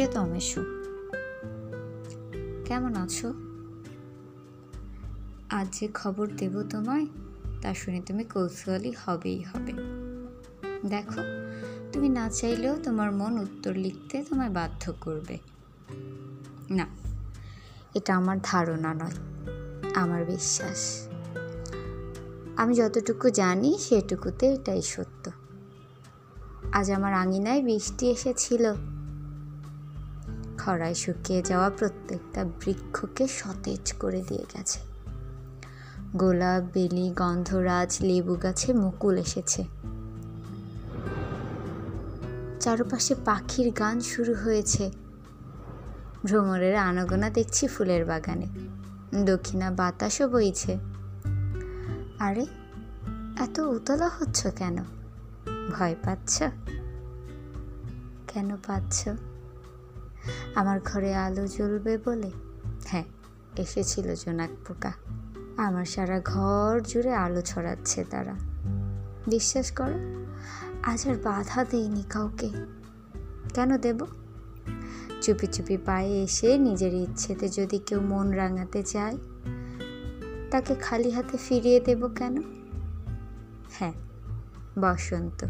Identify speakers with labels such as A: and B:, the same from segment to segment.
A: প্রিয়তমেশু কেমন আছো? আজ যে খবর দেব তোমায়, তা শুনে তুমি কৌতূহলী হবেই হবে। দেখো, তুমি না চাইলেও তোমার মন উত্তর লিখতে তোমায় বাধ্য করবে। না, এটা আমার ধারণা নয়, আমার বিশ্বাস। আমি যতটুকু জানি, সেটুকুতে এটাই সত্য। আজ আমার আঙিনায় বৃষ্টি এসেছিল। খরায় শুকিয়ে যাওয়া প্রত্যেকটা বৃক্ষকে সতেজ করে দিয়ে গেছে। গোলাপ, বেলি, গন্ধরাজ, লেবু গাছে মুকুল এসেছে। চারপাশে পাখির গান শুরু হয়েছে। ভ্রমরের আনাগোনা দেখছি ফুলের বাগানে। দক্ষিণা বাতাসও বইছে। আরে, এত উতলা হচ্ছ কেন? ভয় পাচ্ছ? কেন পাচ্ছ? আমার ঘরে আলো জ্বলবে বলে? হ্যাঁ এসেছিল জোনাক পোকা। আমার সারা ঘর জুড়ে আলো ছড়াচ্ছে তারা। বিশ্বাস করো, আজ আর বাধা দেইনি কাউকে। কেন দেব? চুপি চুপি পায়ে এসে নিজের ইচ্ছেতে যদি কেউ মন রাঙাতে চায়, তাকে খালি হাতে ফিরিয়ে দেব কেন? হ্যাঁ বসন্ত।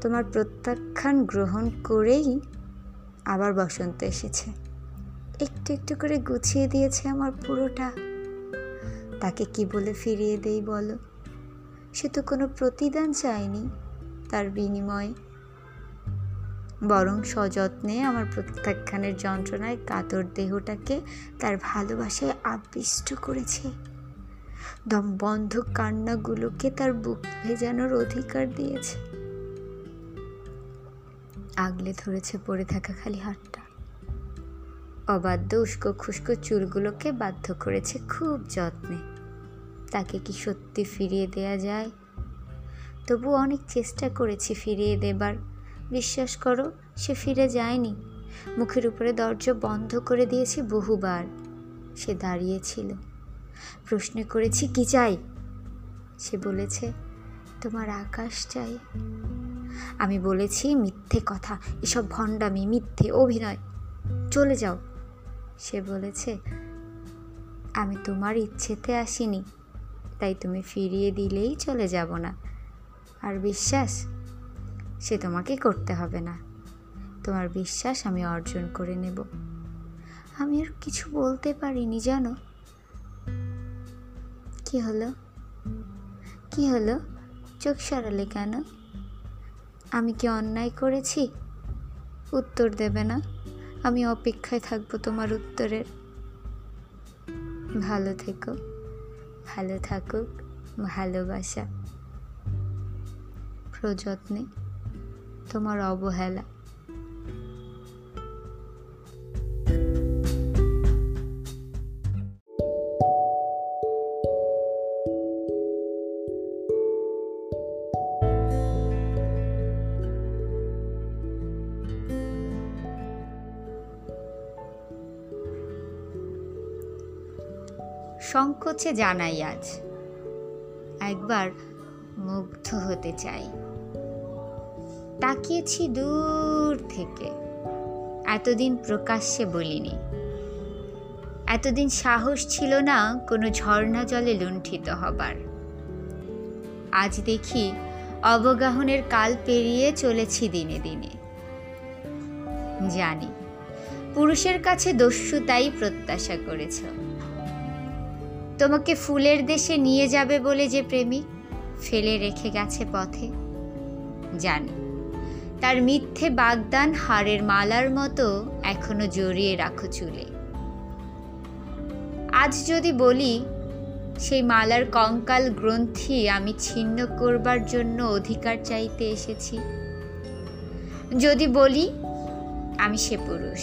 A: তোমার প্রত্যাখ্যান গ্রহণ করেই আবার বসন্ত এসেছে। একটু একটু করে গুছিয়ে দিয়েছে আমার পুরোটা। তাকে কি বলে ফিরিয়ে দেই বলো? সে তো কোনো প্রতিদান চায়নি তার বিনিময়ে। বরং সযত্নে আমার প্রত্যাখ্যানের যন্ত্রণায় কাতর দেহটাকে তার ভালোবাসায় আবিষ্ট করেছে। দম বন্ধ কান্নাগুলোকে তার বুক ভেজানোর অধিকার দিয়েছে। আগলে ধরেছে পড়ে থাকা খালি হাতটা। অবাধ্য উস্কো খুস্কো চুলগুলোকে বাধ্য করেছে খুব যত্নে। তাকে কি সত্যি ফিরিয়ে দেয়া যায়? তবু অনেক চেষ্টা করেছি ফিরিয়ে দেবার। বিশ্বাস করো, সে ফিরে যায়নি। মুখের উপরে দরজা বন্ধ করে দিয়েছি বহুবার। সে দাঁড়িয়েছিল। প্রশ্ন করেছি, কি চাই? সে বলেছে, তোমার আকাশ চাই। আমি বলেছি মিথ্যে কথা, এসব ভণ্ডামি, মিথ্যে অভিনয়। চলে যাও, সে বলেছে। আমি তোমার ইচ্ছেতে আসিনি, তাই তুমি ফিরিয়ে দিলেই চলে যাব না। আর বিশ্বাস, সে তোমাকে করতে হবে না। তোমার বিশ্বাস আমি অর্জন করে নেব। আমি আর কিছু বলতে পারিনি, জানো? কি হলো? কি হলো? চোখ সরালে কেন? আমি কি অন্যায় করেছি? উত্তর দেবে না। আমি অপেক্ষায় থাকব তোমার উত্তরের। ভালো থেকো। ভালো থাকুক। ভালোবাসা। প্রযত্নে তোমার অবহেলা। সংকোচে জানাই আজ। একবার মুগ্ধ হতে চাই। তাকিয়েছি দূর থেকে। এতদিন প্রকাশ্যে বলিনি। এতদিন সাহস ছিল না কোনো ঝর্ণা জলে লুণ্ঠিত হবার। আজ দেখি অবগাহনের কাল পেরিয়ে চলেছি দিনে দিনে। জানি, পুরুষের কাছে দস্যু তাই প্রত্যাশা করেছ। তোমাকে ফুলের দেশে নিয়ে যাবে বলে যে প্রেমিক ফেলে রেখে গেছে পথে। জানি, তার মিথ্যে বাগদান হাড়ের মালার মতো এখনও জড়িয়ে রাখো চুলে। আজ যদি বলি, সেই মালার কঙ্কাল গ্রন্থি আমি ছিন্ন করবার জন্য অধিকার চাইতে এসেছি। যদি বলি, আমি সে পুরুষ।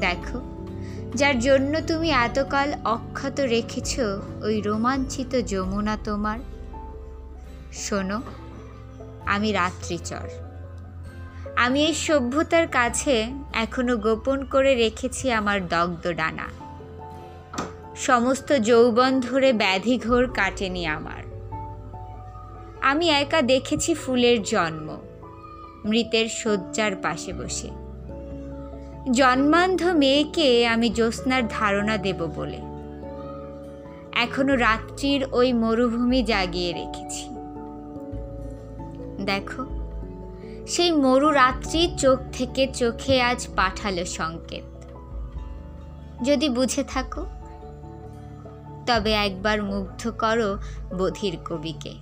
A: দেখো যার জন্য তুমি এতকাল অক্ষত রেখেছ ওই রোমাঞ্চিত যমুনা তোমার। শোনো, আমি রাত্রিচর আমি এই সভ্যতার কাছে এখনও গোপন করে রেখেছি আমার দগ্ধ ডানা। সমস্ত যৌবন ধরে ব্যাধি ঘোর কাটেনি আমার। আমি একা দেখেছি ফুলের জন্ম, মৃতের শয্যার পাশে বসে। জন্মান্ধ মেয়েকে আমি জ্যোৎস্নার ধারণা দেব বলে। এখনও রাত্রির ওই মরুভূমি জাগিয়ে রেখেছি। দেখো, সেই মরু রাত্রি চোখ থেকে চোখে আজ পাঠালো সংকেত। যদি বুঝে থাকো, তবে একবার মুগ্ধ করো বধির কবিকে।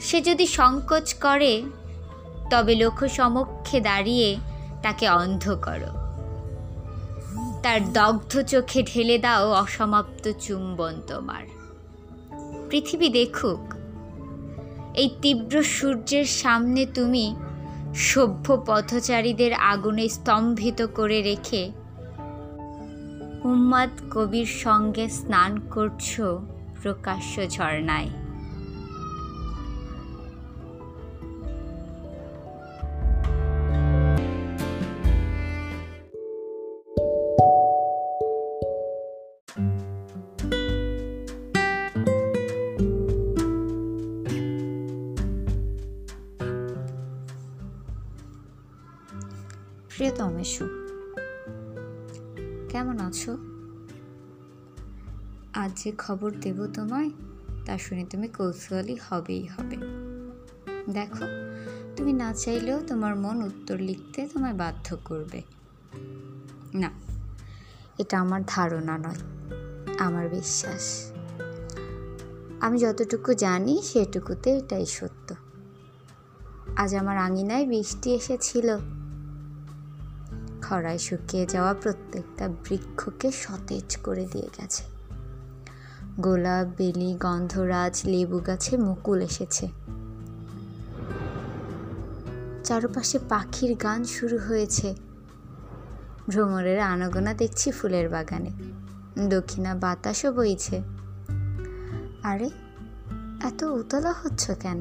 A: সে যদি সংকোচ করে, তবে লোক সমক্ষে দাঁড়িয়ে তাকে অন্ধ করো। তার দগ্ধ চোখে ঢেলে দাও অসমাপ্ত চুম্বন তোমার। পৃথিবী দেখুক, এই তীব্র সূর্যের সামনে তুমি সভ্য পথচারীদের আগুনে স্তম্ভিত করে রেখে উম্মাদ কবির সঙ্গে স্নান করছ প্রকাশ্য ঝর্ণায়। প্রিয়তম, এসো। কেমন আছো? আজ যে খবর দেব তোমায়, তা শুনে তুমি কৌতূহলী হবেই হবে। দেখো, তুমি না চাইলেও তোমার মন উত্তর লিখতে তোমায় বাধ্য করবে। না, এটা আমার ধারণা নয়, আমার বিশ্বাস। আমি যতটুকু জানি, সেটুকুতে এটাই সত্য। আজ আমার আঙিনায় বৃষ্টি এসেছিল। খরায় শুকিয়ে যাওয়া প্রত্যেকটা বৃক্ষকে সতেজ করে দিয়ে গেছে। গোলাপ, বেলি, গন্ধরাজ, লেবু গাছে মুকুল এসেছে। চারপাশে পাখির গান শুরু হয়েছে। ভ্রমরের আনাগোনা দেখছি ফুলের বাগানে। দক্ষিণা বাতাসও বইছে। আরে, এত উতলা হচ্ছ কেন?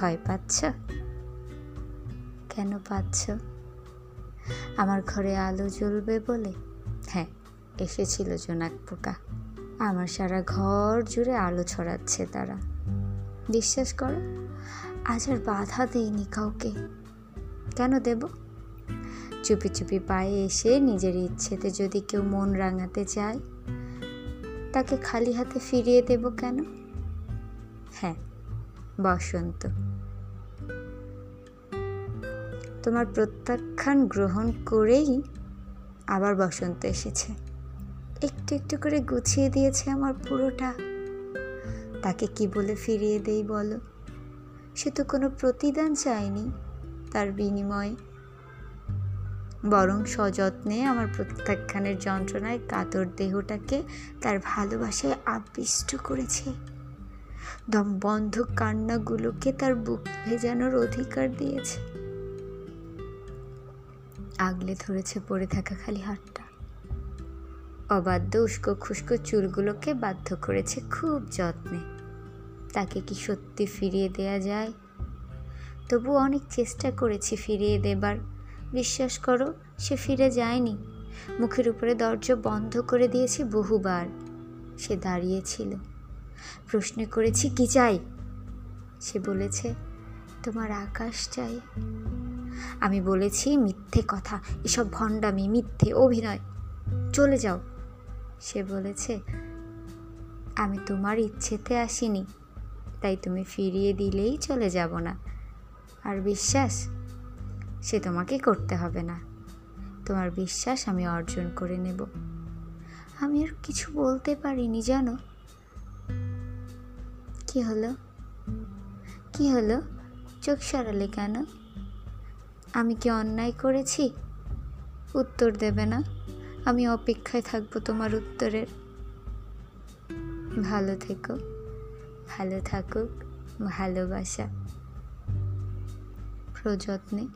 A: ভয় পাচ্ছ? কেন পাচ্ছ? আমার ঘরে আলো জ্বলবে বলে? হ্যাঁ এসেছিল জোনাক পোকা। আমার সারা ঘর জুড়ে আলো ছড়াচ্ছে তারা। বিশ্বাস করো, আজ আর বাধা দেইনি কাউকে। কেন দেব? চুপি চুপি পায়ে এসে নিজের ইচ্ছেতে যদি কেউ মন রাঙাতে চায়, তাকে খালি হাতে ফিরিয়ে দেব কেন? হ্যাঁ বসন্ত। তোমার প্রত্যাখ্যান গ্রহণ করেই আবার বসন্ত এসেছে। একটু একটু করে গুছিয়ে দিয়েছে আমার পুরোটা। তাকে কি বলে ফিরিয়ে দেই বলো? সে তো কোনো প্রতিদান চায়নি তার বিনিময়ে। বরং সযত্নে আমার প্রত্যাখ্যানের যন্ত্রণায় কাতর দেহটাকে তার ভালোবাসায় আবিষ্ট করেছে। দম বন্ধ কান্নাগুলোকে তার বুক ভেজানোর অধিকার দিয়েছে। আগলে ধরেছে পড়ে থাকা খালি হাতটা। অবাধ্য উস্কো খুস্কো চুলগুলোকে বাধ্য করেছে খুব যত্নে। তাকে কি সত্যি ফিরিয়ে দেয়া যায়? তবু অনেক চেষ্টা করেছি ফিরিয়ে দেবার। বিশ্বাস করো, সে ফিরে যায়নি। মুখের উপরে দরজা বন্ধ করে দিয়েছি বহুবার। সে দাঁড়িয়েছিল। প্রশ্ন করেছি, কি চাই? সে বলেছে, তোমার আকাশ চাই। আমি বলেছি মিথ্যে কথা, এসব ভণ্ডামি, মিথ্যে অভিনয়। চলে যাও। সে বলেছে, আমি তোমার ইচ্ছেতে আসিনি, তাই তুমি ফিরিয়ে দিলেই চলে যাব না। আর বিশ্বাস, সে তোমাকে করতে হবে না। তোমার বিশ্বাস আমি অর্জন করে নেব। আমি আর কিছু বলতে পারিনি, জানো। কি হলো? কি হলো? চোখ সরালে কেন? আমি কি অন্যায় করেছি? উত্তর দেবে না। আমি অপেক্ষায় থাকব তোমার উত্তরের। ভালো থেকো। ভালো থাকুক। ভালোবাসা। প্রযত্নে।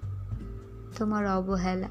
A: তোমার অবহেলা।